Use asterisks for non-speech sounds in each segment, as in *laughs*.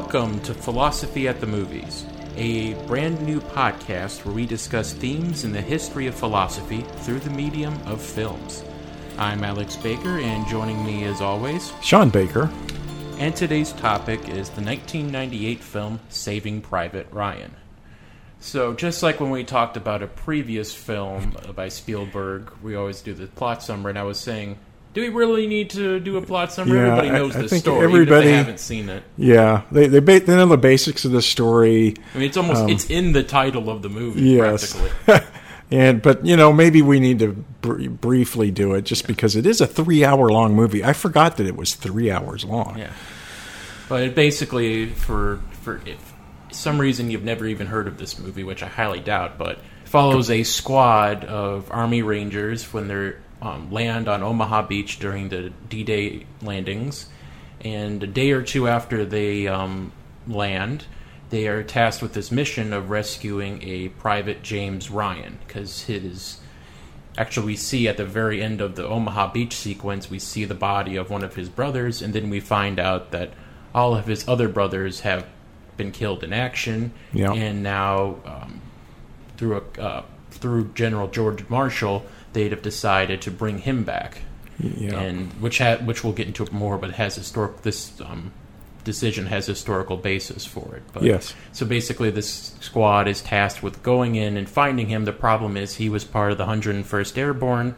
Welcome to Philosophy at the Movies, a brand new podcast where we discuss themes in the history of philosophy through the medium of films. I'm Alex Baker, and joining me as always, Sean Baker. And today's topic is the 1998 film Saving Private Ryan. So, just like when we talked about a previous film by Spielberg, we always do the plot summary, and I was saying do we really need to do a plot summary? Yeah, everybody knows I, I the story, everybody, they haven't seen it. Yeah, they they, ba- they know the basics of the story. I mean, it's almost Um, it's in the title of the movie. Yes, practically. *laughs* and but you know maybe we need to br- briefly do it just because it is a three hour long movie. I forgot that it was three hours long. Yeah, but it basically for for if some reason you've never even heard of this movie, which I highly doubt, but follows a squad of Army Rangers when they're um, land on Omaha Beach during the D-Day landings, and a day or two after they um, land, they are tasked with this mission of rescuing a private James Ryan because his actually we see at the very end of the Omaha Beach sequence we see the body of one of his brothers and then we find out that all of his other brothers have been killed in action Yeah. and now um, through a uh, through General George Marshall they'd have decided to bring him back Yeah. and which ha- which we'll get into more but has historic this um, decision has historical basis for it but Yes. so basically, this squad is tasked with going in and finding him. The problem is he was part of the 101st Airborne.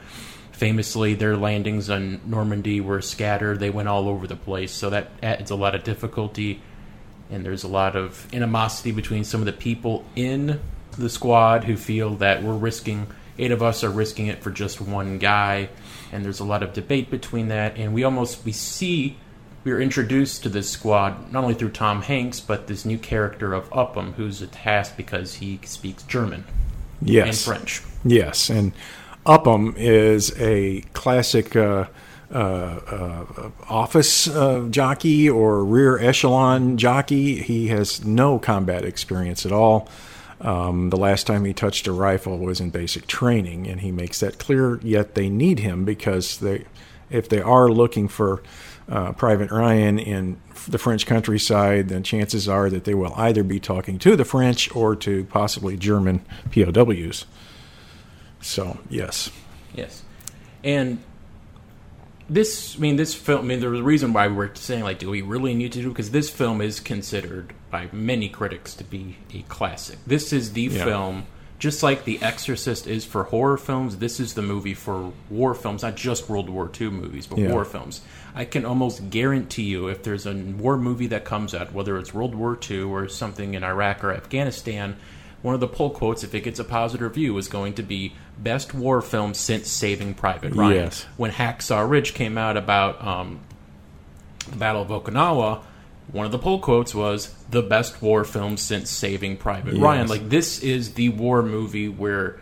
Famously, their landings on Normandy were scattered. They went all over the place, so that adds a lot of difficulty. And there's a lot of animosity between some of the people in the squad who feel that we're risking, eight of us are risking it for just one guy. And there's a lot of debate between that. And we almost, we see we are introduced to this squad not only through Tom Hanks, but this new character of Upham, who's a task because he speaks German yes, and. French. Yes, and Upham is a classic uh, uh, uh, office uh, jockey or rear echelon jockey. He has no combat experience at all. Um, the last time he touched a rifle was in basic training, and he makes that clear. Yet they need him because they, if they are looking for uh, Private Ryan in the French countryside, then chances are that they will either be talking to the French or to possibly German POWs. So yes, Yes, and this, I mean, this film. I mean, there's a reason why we're saying like, do we really need to do? Because this film is considered by many critics to be a classic. This is the Yeah. film, just like The Exorcist is for horror films. This is the movie for war films, not just World War II movies, but Yeah. war films. I can almost guarantee you, if there's a war movie that comes out, whether it's World War II or something in Iraq or Afghanistan. One of the pull quotes, if it gets a positive review, is going to be best war film since Saving Private Ryan. Yes. When Hacksaw Ridge came out about um, the Battle of Okinawa, one of the pull quotes was the best war film since Saving Private Yes. Ryan. Like this is the war movie where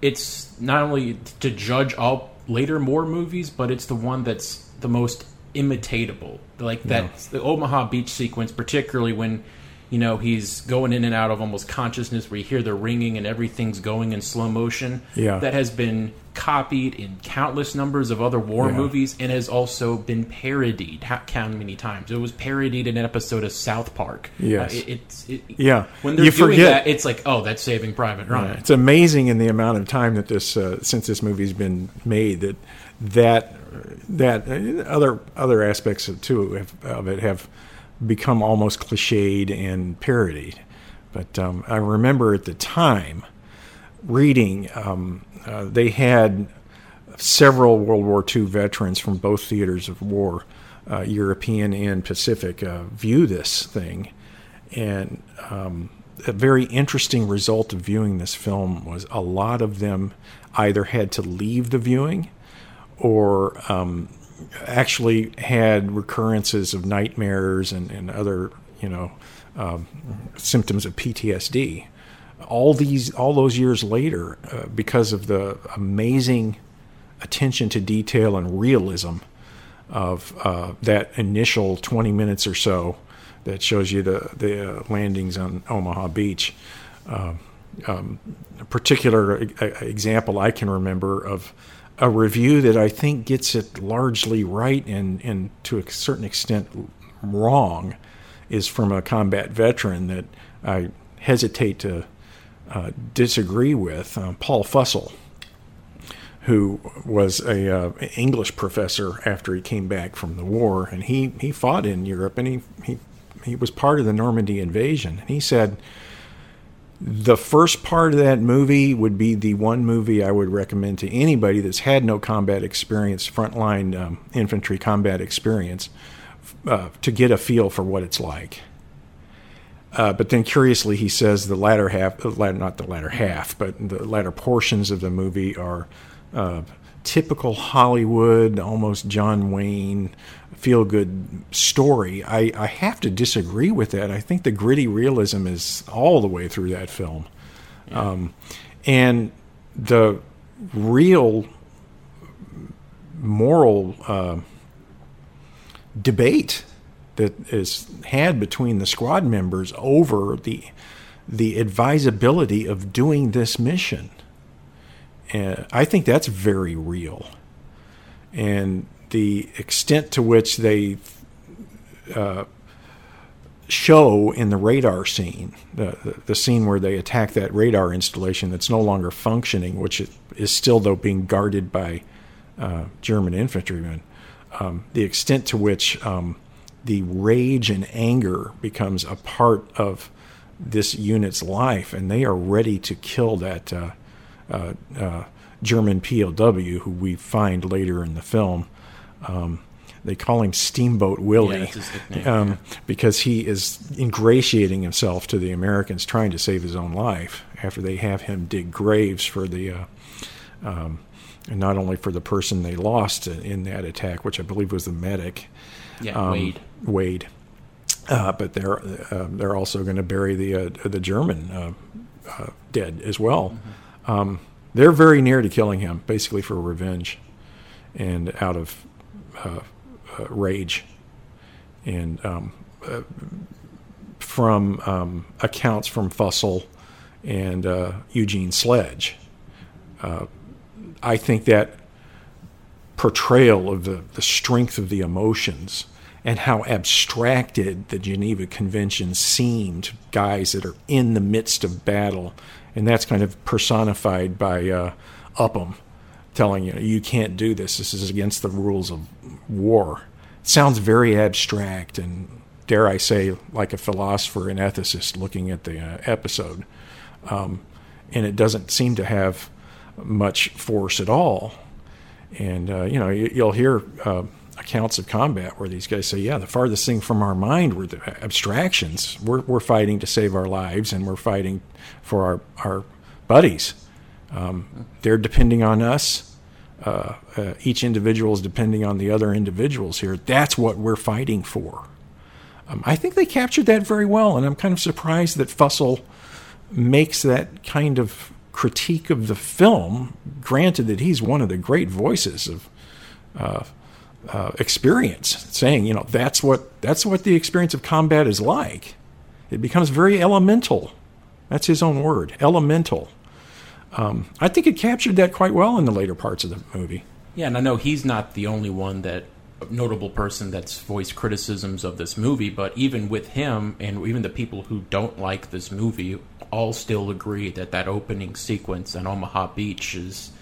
it's not only to judge all later war movies, but it's the one that's the most imitatable. Like that the Omaha Beach sequence, particularly when you know he's going in and out of almost consciousness, where you hear the ringing and everything's going in slow motion. Yeah. that has been copied in countless numbers of other war Yeah. movies and has also been parodied. How, many times? It was parodied in an episode of South Park. Yes. Uh, it, it's it, Yeah. When they're You doing forget- that, it's like, oh, that's Saving Private Ryan. it's amazing in the amount of time that this uh, since this movie's been made that that that uh, other other aspects of too have, of it have become almost cliched and parodied. But um, I remember at the time reading um, uh, they had several World War II veterans from both theaters of war, uh, European and Pacific, uh, view this thing, and um, a very interesting result of viewing this film was a lot of them either had to leave the viewing or um, actually had recurrences of nightmares and, and other you know um, symptoms of PTSD. All these, all those years later, uh, because of the amazing attention to detail and realism of uh, that initial 20 minutes or so that shows you the the uh, landings on Omaha Beach. Um, um, a particular e- example I can remember of a review that I think gets it largely right and, and to a certain extent wrong is from a combat veteran that I hesitate to uh, disagree with, uh, Paul Fussell, who was a uh, English professor after he came back from the war, and he, he fought in Europe, and he, he he was part of the Normandy invasion. And he said the first part of that movie would be the one movie I would recommend to anybody that's had no combat experience, frontline um, infantry combat experience, uh, to get a feel for what it's like. Uh, but then, curiously, he says the latter half, not the latter half, but the latter portions of the movie are uh, typical Hollywood, almost John Wayne feel good story. I, I have to disagree with that. I think the gritty realism is all the way through that film. Yeah. Um, and the real moral uh, debate that is had between the squad members over the the advisability of doing this mission and I think that's very real. And the extent to which they uh, show in the radar scene, the, the, the, scene where they attack that radar installation that's no longer functioning, which is still, though, being guarded by uh, German infantrymen, um, the extent to which um, the rage and anger becomes a part of this unit's life, and they are ready to kill that. Uh, uh, uh, German POW who we find later in the film. Um, they call him Steamboat Willie yeah, *laughs* um, because he is ingratiating himself to the Americans, trying to save his own life after they have him dig graves for the. Uh, um, and not only for the person they lost in that attack, which I believe was the medic, yeah, um, Wade. Wade, uh, but they're uh, they're also going to bury the uh, the German uh, uh, dead as well. Mm-hmm. Um, they're very near to killing him, basically for revenge and out of uh, uh, rage. And um, uh, from um, accounts from Fussell and uh, Eugene Sledge, I think that portrayal of the, the strength of the emotions and how abstracted the Geneva Convention seemed guys that are in the midst of battle and that's kind of personified by uh, Upham telling you you can't do this. This is against the rules of war. It sounds very abstract and dare I say like a philosopher and ethicist looking at the uh, episode, um, and it doesn't seem to have much force at all. And uh, you know you, will hear uh, accounts of combat where these guys say, "Yeah, the farthest thing from our mind were the abstractions. We're we're fighting to save our lives, and we're fighting for our our buddies. Um, they're depending on us. Uh, uh, each individual is depending on the other individuals here. That's what we're fighting for." Um, I think they captured that very well, and I'm kind of surprised that Fussell makes that kind of critique of the film. Granted that he's one of the great voices of uh, uh, experience, saying, you know, that's what that's what the experience of combat is like. It becomes very elemental. That's his own word, elemental. Um, I think it captured that quite well in the later parts of the movie. Yeah, and I know he's not the only one that notable person that's voiced criticisms of this movie, but even with him and even the people who don't like this movie all still agree that that opening sequence on Omaha Beach is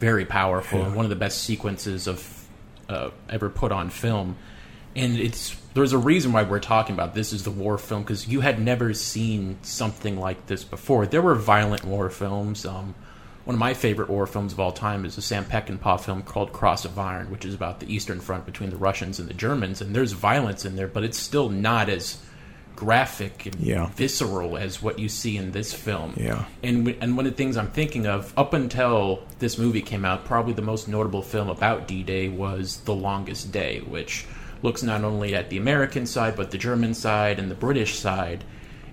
very powerful yeah. and one of the best sequences of uh, ever put on film. And it's there's a reason why we're talking about this is the war film because you had never seen something like this before. There were violent war films. Um, one of my favorite war films of all time is a Sam Peckinpah film called Cross of Iron, which is about the Eastern Front between the Russians and the Germans. And there's violence in there, but it's still not as graphic and yeah. visceral as what you see in this film. Yeah. And and one of the things I'm thinking of up until this movie came out, probably the most notable film about D-Day was The Longest Day, which looks not only at the American side but the German side and the British side.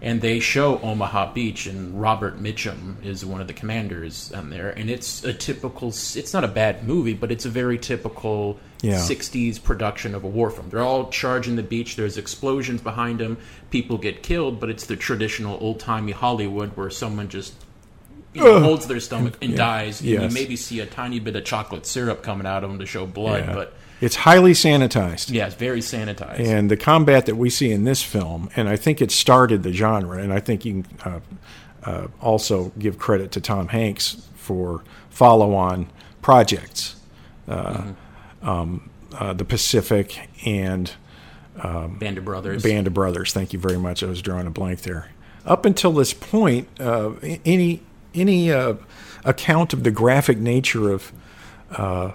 And they show Omaha Beach, and Robert Mitchum is one of the commanders on there. And it's a typical, it's not a bad movie, but it's a very typical yeah. 60s production of a war film. They're all charging the beach, there's explosions behind them, people get killed, but it's the traditional old timey Hollywood where someone just you know, holds their stomach and yeah. dies. And yes. you maybe see a tiny bit of chocolate syrup coming out of them to show blood, yeah. but It's highly sanitized. Yeah, it's very sanitized. And the combat that we see in this film, and I think it started the genre, and I think you can uh, uh, also give credit to Tom Hanks for follow on projects. Uh, mm-hmm. um, uh, the Pacific and um, Band of Brothers. Band of Brothers. Thank you very much. I was drawing a blank there. Up until this point, uh, any any uh, account of the graphic nature of uh,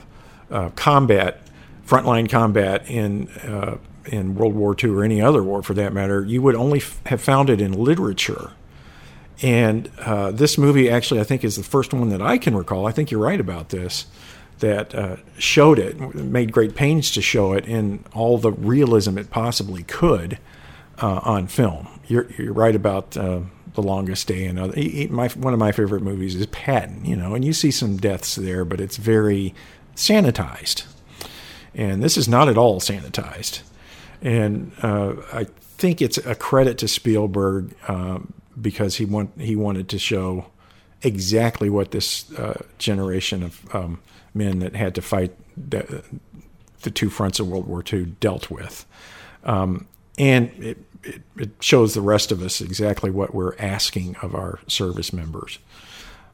uh, combat, frontline combat in uh, in World War II or any other war for that matter, you would only f- have found it in literature. And uh, this movie actually, I think, is the first one that I can recall. I think you're right about this. That uh, showed it, made great pains to show it in all the realism it possibly could uh, on film. You're, you're right about the Longest Day and other. He, my, one of my favorite movies is Patton, you know, and you see some deaths there, but it's very sanitized. And this is not at all sanitized. And uh, I think it's a credit to Spielberg um, because he want he wanted to show exactly what this uh, generation of um, men that had to fight the, the, two fronts of World War II dealt with. Um, and it, it, it, shows the rest of us exactly what we're asking of our service members.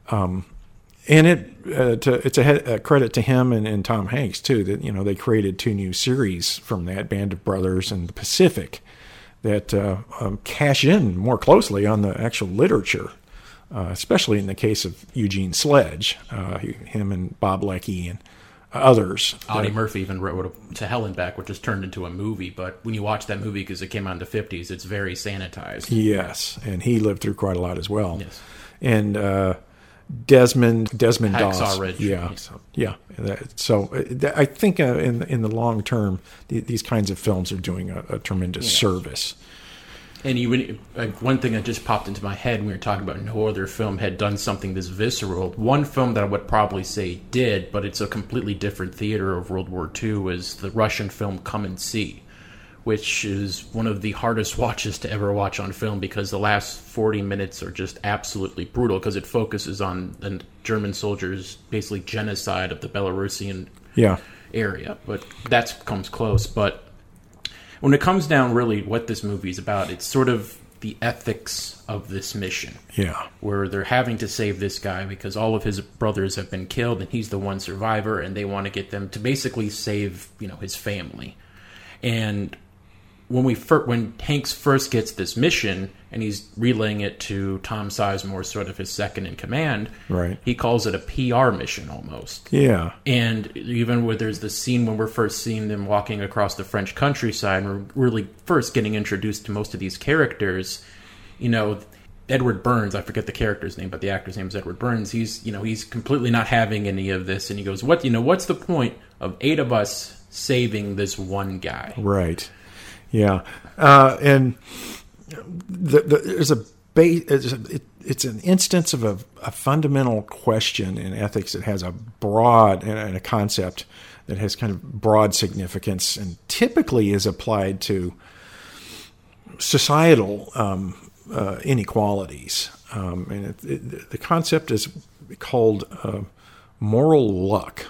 Um, and it uh, to, it's a, a, credit to him and, and, Tom Hanks too that you know they created two new series from that Band of Brothers and the Pacific that uh, um, cash in more closely on the actual literature, uh, especially in the case of Eugene Sledge, uh, him and Bob Leckie and others. Audie Murphy even wrote to Hell and Back, which was turned into a movie. But when you watch that movie, because it came out in the fifties, it's very sanitized. Yes, and he lived through quite a lot as well. Yes, and uh, Desmond Desmond Hacksaw Doss. Ridge. Yeah, so, yeah. So uh, I think uh, in in the long term, these kinds of films are doing a, a tremendous service. And even like, one thing that just popped into my head when we were talking about no other film had done something this visceral. One film that I would probably say did, but it's a completely different theater of World War II, is the Russian film Come and See, which is one of the hardest watches to ever watch on film because the last 40 minutes are just absolutely brutal because it focuses on the German soldiers' basically genocide of the Belarusian yeah. area. But that comes close. But when it comes down really what this movie is about, it's sort of the ethics of this mission. Yeah. Where they're having to save this guy because all of his brothers have been killed and he's the one survivor and they want to get them to basically save, you know, his family. And when we fir- when Hanks first gets this mission and he's relaying it to Tom Sizemore, sort of his second in command, right? He calls it a PR mission almost. Yeah. And even where there's the scene when we're first seeing them walking across the French countryside, and we're really first getting introduced to most of these characters. You know, Edward Burns, I forget the character's name, but the actor's name is Edward Burns. He's you know he's completely not having any of this, and he goes, "What you know? What's the point of eight of us saving this one guy?" Right. Yeah, uh, and the, the, there's a base. It's, it, it's, an instance of a, a, fundamental question in ethics that has a broad and, a concept that has kind of broad significance and typically is applied to societal um, uh, inequalities. Um, and it, it, the concept is called uh, moral luck.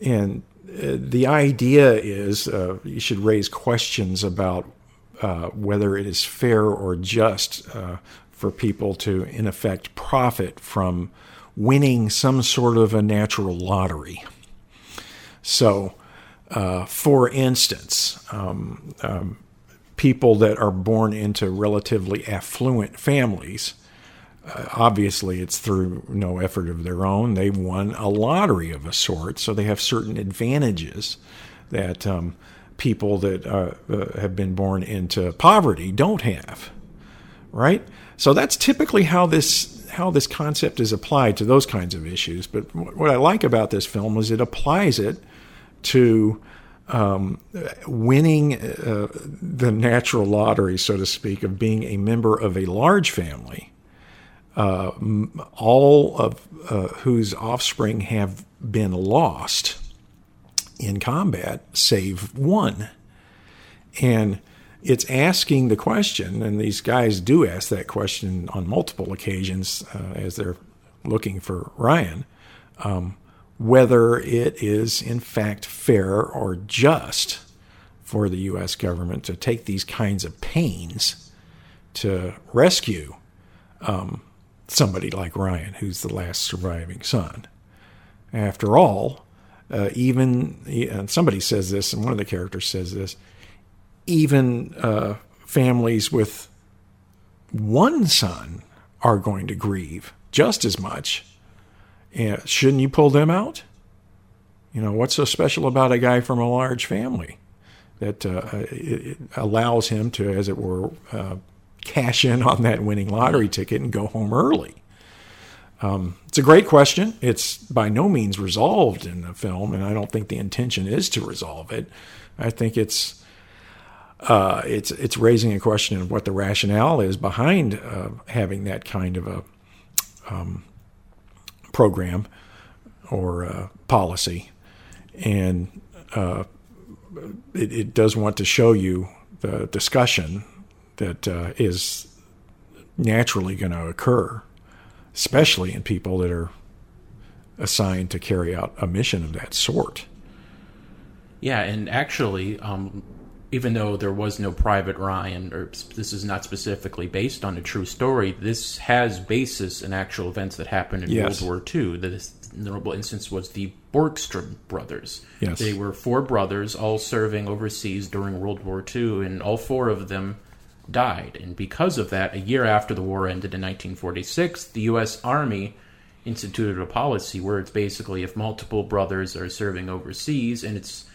And the idea is uh, you should raise questions about uh, whether it is fair or just uh, for people to, in effect, profit from winning some sort of a natural lottery. So, uh, for instance, um, um, people that are born into relatively affluent families uh, obviously it's through no effort of their own. They won a lottery of a sort, so they have certain advantages that um, people that uh, uh, have been born into poverty don't have. Right? So that's typically how this how this concept is applied to those kinds of issues. But what I like about this film is it applies it to um, winning uh, the natural lottery, so to speak, of being a member of a large family uh, all of uh, whose offspring have been lost in combat, save one. And it's asking the question, and these guys do ask that question on multiple occasions uh, as they're looking for Ryan. Um, whether it is in fact fair or just for the U.S. government to take these kinds of pains to rescue um, somebody like Ryan, who's the last surviving son. After all, uh, even and somebody says this, and one of the characters says this, even uh, families with one son are going to grieve just as much. And shouldn't you pull them out? You know, what's so special about a guy from a large family that uh, allows him to, as it were, uh, cash in on that winning lottery ticket and go home early? Um, it's a great question. It's by no means resolved in the film, and I don't think the intention is to resolve it. I think it's uh, it's it's raising a question of what the rationale is behind uh, having that kind of a um, program or uh, policy, and uh, it, it, does want to show you the discussion that uh, is naturally going to occur, especially in people that are assigned to carry out a mission of that sort. Yeah, and actually, um, even though there was no Private Ryan, or this is not specifically based on a true story, this has basis in actual events that happened in yes. World War II. This notable instance was the Borgstrom brothers. Yes. They were four brothers, all serving overseas during World War II, and all four of them died. And because of that, a year after the war ended in 1946, the U.S. Army instituted a policy where it's basically if multiple brothers are serving overseas and it's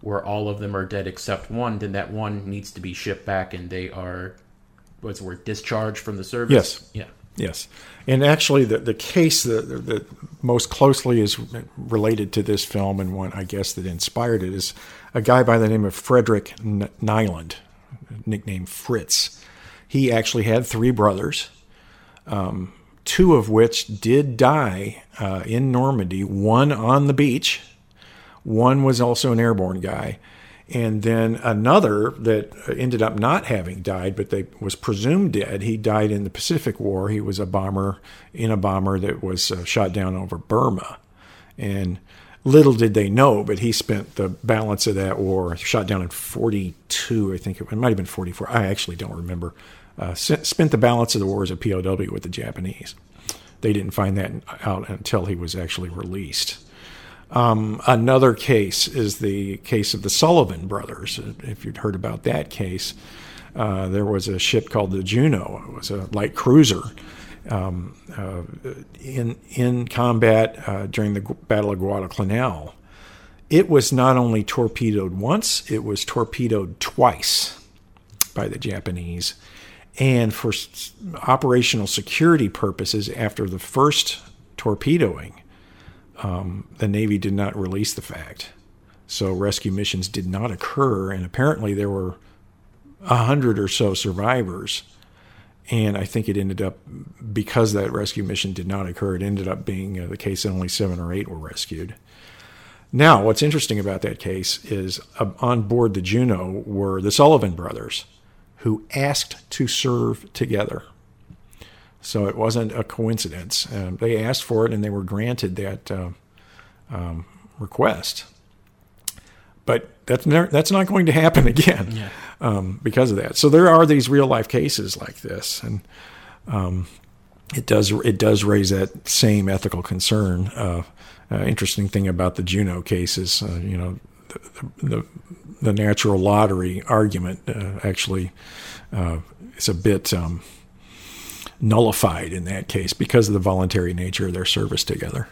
where all of them are dead except one, then that one needs to be shipped back and they are, what's the word, discharged from the service? Yes. Yeah. Yes. And actually, the, the case that, that most closely is related to this film and one, I guess, that inspired it is a guy by the name of Frederick Niland, nicknamed Fritz. He actually had three brothers, um, two of which did die uh, in Normandy, one on the beach one was also an airborne guy. And then another that ended up not having died, but they was presumed dead. He died in the Pacific War. He was a bomber in a bomber that was uh, shot down over Burma. And little did they know, but he spent the balance of that war, shot down in 42, I think it, it might have been 44. I actually don't remember. Uh, spent the balance of the war as a POW with the Japanese. They didn't find that out until he was actually released. Um, another case is the case of the Sullivan brothers. If you'd heard about that case, uh, there was a ship called the Juneau. It was a light cruiser um, uh, in in combat uh, during the Battle of Guadalcanal. It was not only torpedoed once; it was torpedoed twice by the Japanese. And for operational security purposes, after the first torpedoing, um, the Navy did not release the fact. So rescue missions did not occur, and apparently there were a hundred or so survivors. And I think it ended up because that rescue mission did not occur. It ended up being the case that only seven or eight were rescued. Now, what's interesting about that case is uh, on board the Juneau were the Sullivan brothers, who asked to serve together. So it wasn't a coincidence. Um, they asked for it and they were granted that uh, um, request. But that's ne- that's not going to happen *laughs* again yeah. Um, because of that. So there are these real life cases like this, and um, it does it does raise that same ethical concern. Uh, uh, interesting thing about the Juneau cases, uh, you know, the, the, the natural lottery argument uh, actually uh, is a bit um, nullified in that case because of the voluntary nature of their service together.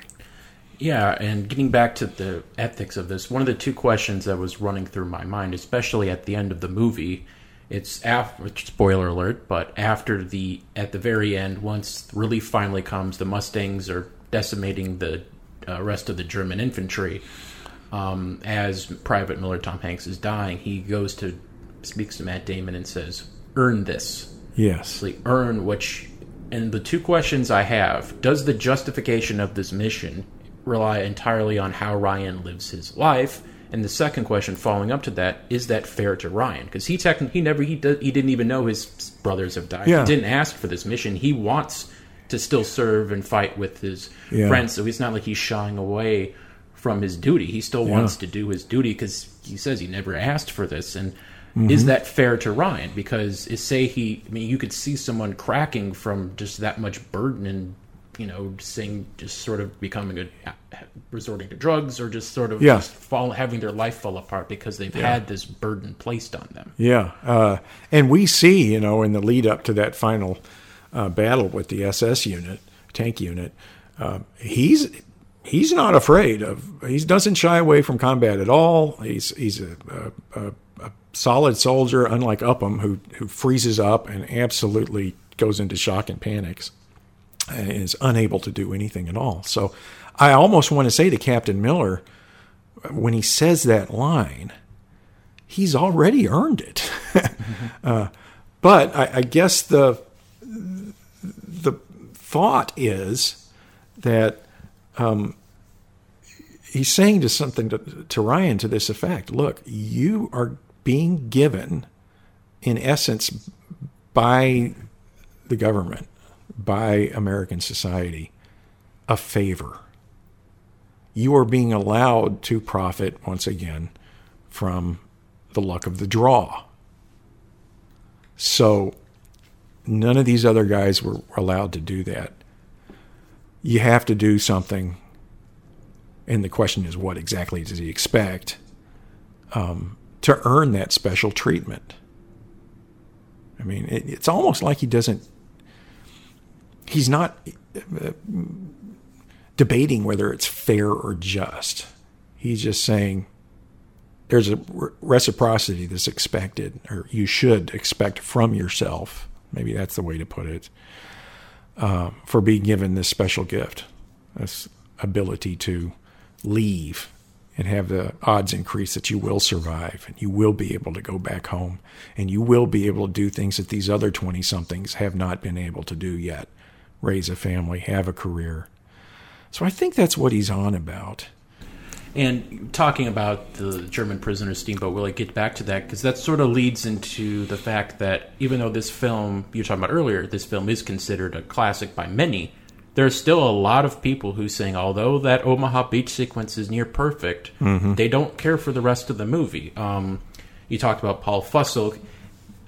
Yeah, and getting back to the ethics of this, one of the two questions that was running through my mind, especially at the end of the movie, it's after spoiler alert, but after the at the very end, once relief finally comes, the Mustangs are decimating the uh, rest of the German infantry. Um, as Private Miller Tom Hanks is dying, he goes to speaks to Matt Damon and says, "Earn this." Yes, like earn which and the two questions I have does the justification of this mission rely entirely on how Ryan lives his life? And the second question, following up to that, is that fair to Ryan? Because he technically he never he did, he didn't even know his brothers have died. Yeah. He didn't ask for this mission. He wants to still serve and fight with his yeah. friends. So it's not like he's shying away from his duty. He still Yeah. wants to do his duty because he says he never asked for this. And Mm-hmm. is that fair to Ryan? Because is, say he, I mean, you could see someone cracking from just that much burden and you know, saying just sort of becoming a resorting to drugs or just sort of Yeah. just fall having their life fall apart because they've had this burden placed on them. Yeah, uh, and we see, you know, in the lead up to that final uh, battle with the SS unit, tank unit, uh, he's he's not afraid of. He doesn't shy away from combat at all. He's he's a, a, a, solid soldier, unlike Upham, who who freezes up and absolutely goes into shock and panics is unable to do anything at all. So, I almost want to say to Captain Miller when he says that line he's already earned it. *laughs* uh, but I, I guess the the thought is that um, he's saying to something to, to Ryan to this effect: Look, you are being given, in essence, by the government, by American society, a favor. You are being allowed to profit once again from the luck of the draw. So none of these other guys were allowed to do that. You have to do something. And the question is, what exactly does he expect um, to earn that special treatment? I mean, it, it's almost like he doesn't, he's not uh, debating whether it's fair or just. He's just saying, there's a reciprocity that's expected, or you should expect from yourself. Maybe that's the way to put it. Uh, for being given this special gift, this ability to leave and have the odds increase that you will survive and you will be able to go back home and you will be able to do things that these other 20 somethings have not been able to do yet raise a family, have a career. So I think that's what he's on about. And talking about the German prisoner Steamboat Willie, get back to that because that sort of leads into the fact that even though this film you were talking about earlier, this film is considered a classic by many, there's still a lot of people who saying although that Omaha Beach sequence is near perfect, they don't care for the rest of the movie. Um, you talked about Paul Fussell.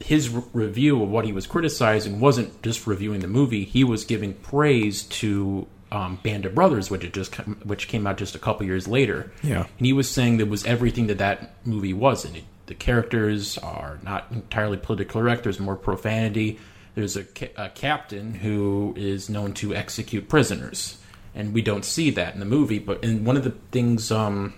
His re- review of what he was criticizing wasn't just reviewing the movie; he was giving praise to um, Band of Brothers, which just come, which came out just a couple years later. Yeah. and he was saying that was everything that that movie wasn't. It, the characters are not entirely politically correct. There's more profanity. There's a, ca- a captain who is known to execute prisoners, and we don't see that in the movie. But and one of the things, um,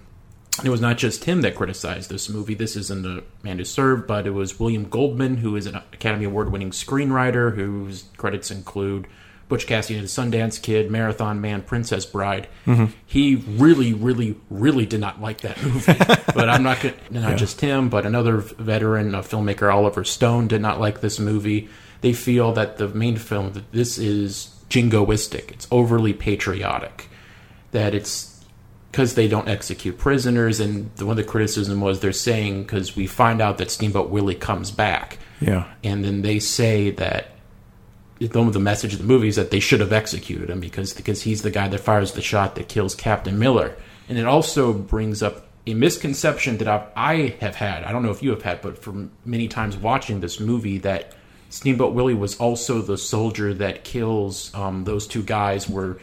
it was not just him that criticized this movie. This isn't a man who served, but it was William Goldman, who is an Academy Award-winning screenwriter, whose credits include Butch Cassidy and the Sundance Kid, Marathon Man, Princess Bride. Mm-hmm. He really, really, really did not like that movie. *laughs* but I'm not going not just him, but another veteran a filmmaker, Oliver Stone, did not like this movie. They feel that the main film that this is jingoistic. It's overly patriotic. That it's because they don't execute prisoners, and the, one of the criticism was they're saying because we find out that Steamboat Willie comes back, Yeah. and then they say that the, the message of the movie is that they should have executed him because because he's the guy that fires the shot that kills Captain Miller, and it also brings up a misconception that I've, I have had. I don't know if you have had, but from many times watching this movie that. Steamboat Willie was also the soldier that kills um, those two guys where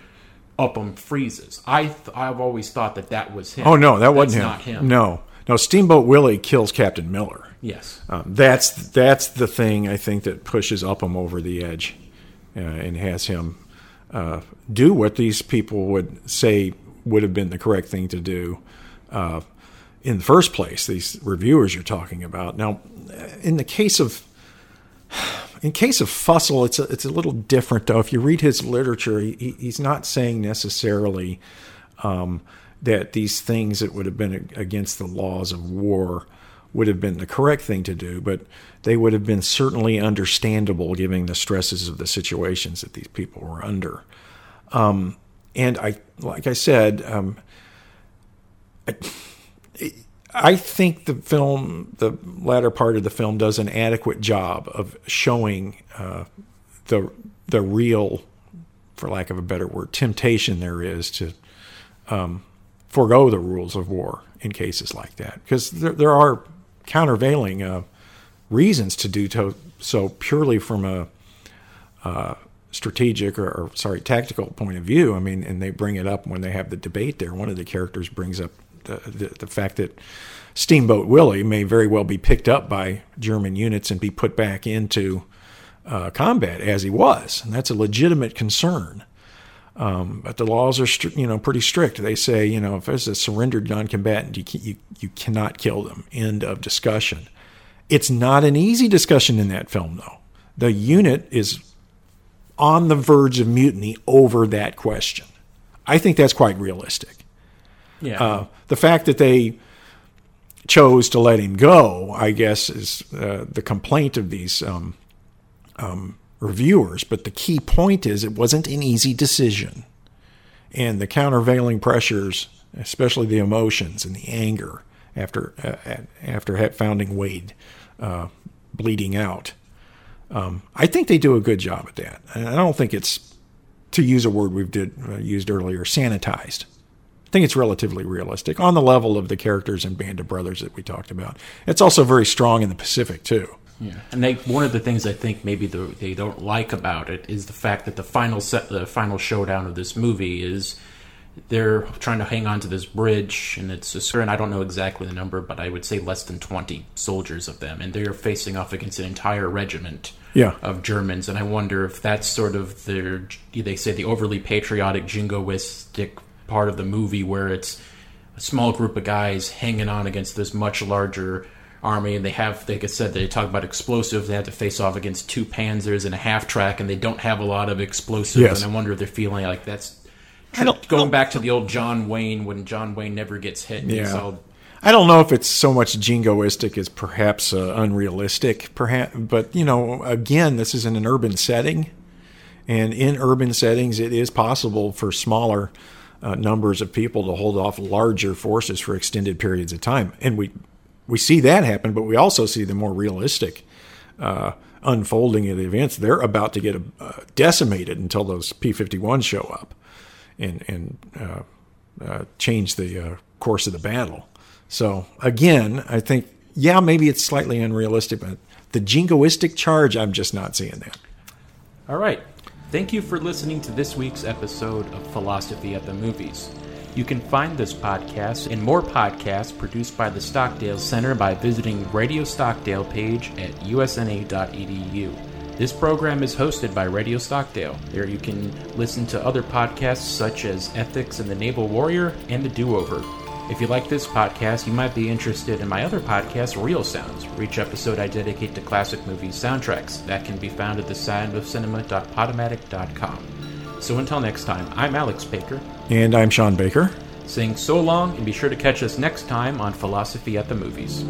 Upham freezes. I th- I've always thought that that was him. Oh no, that wasn't That's him. Not him. No, no. Steamboat Willie kills Captain Miller. Yes. Um, that's that's the thing I think that pushes Upham over the edge, uh, and has him uh, do what these people would say would have been the correct thing to do uh, in the first place. These reviewers you're talking about. Now, in the case of in case of Fussell, it's a, it's a little different though. If you read his literature, he, he's not saying necessarily um, that these things that would have been against the laws of war would have been the correct thing to do, but they would have been certainly understandable given the stresses of the situations that these people were under. Um, and I, like I said, um, I, I think the film, the latter part of the film, does an adequate job of showing uh, the the real, for lack of a better word, temptation there is to um, forego the rules of war in cases like that because there, there are countervailing uh, reasons to do to, so purely from a uh, strategic or, or, sorry tactical point of view. I mean, and they bring it up when they have the debate there. One of the characters brings up the, the, fact that Steamboat Willie may very well be picked up by German units and be put back into uh, combat as he was, and that's a legitimate concern. Um, but the laws are, stri- you know, pretty strict. They say, you know, if there's a surrendered non-combatant, you, you you cannot kill them. End of discussion. It's not an easy discussion in that film, though. The unit is on the verge of mutiny over that question. I think that's quite realistic. Yeah. Uh, the fact that they chose to let him go, I guess, is uh, the complaint of these um, um, reviewers. But the key point is it wasn't an easy decision. And the countervailing pressures, especially the emotions and the anger after uh, after founding Wade uh, bleeding out, um, I think they do a good job at that. I don't think it's, to use a word we've did, uh, used earlier, sanitized. I think it's relatively realistic on the level of the characters in Band of Brothers that we talked about. It's also very strong in the Pacific too. Yeah, and they, one of the things I think maybe the, they don't like about it is the fact that the final set, the final showdown of this movie is they're trying to hang on to this bridge, and it's a and I don't know exactly the number, but I would say less than twenty soldiers of them, and they're facing off against an entire regiment yeah. of Germans, and I wonder if that's sort of their they say the overly patriotic jingoistic part of the movie where it's a small group of guys hanging on against this much larger army, and they have, like I said, they talk about explosives. They have to face off against two Panzers and a half track, and they don't have a lot of explosives. Yes. And I wonder if they're feeling like that's going back to the old John Wayne when John Wayne never gets hit. Yeah. All, I don't know if it's so much jingoistic as perhaps uh, unrealistic, perhaps. But you know, again, this is in an urban setting, and in urban settings, it is possible for smaller uh, numbers of people to hold off larger forces for extended periods of time, and we we see that happen. But we also see the more realistic. Uh, unfolding of the events, they're about to get uh, decimated until those P 51s show up and, and uh, uh, change the uh, course of the battle. So again, I think yeah, maybe it's slightly unrealistic, but the jingoistic charge, I'm just not seeing that. All right. Thank you for listening to this week's episode of Philosophy at the Movies. You can find this podcast and more podcasts produced by the Stockdale Center by visiting Radio Stockdale page at usna.edu. This program is hosted by Radio Stockdale. There you can listen to other podcasts such as Ethics and the Naval Warrior and The Do Over. If you like this podcast, you might be interested in my other podcast, Real Sounds, for each episode I dedicate to classic movie soundtracks. That can be found at thesoundofcinema.podomatic.com. So until next time, I'm Alex Baker. And I'm Sean Baker. Saying so long, and be sure to catch us next time on Philosophy at the Movies.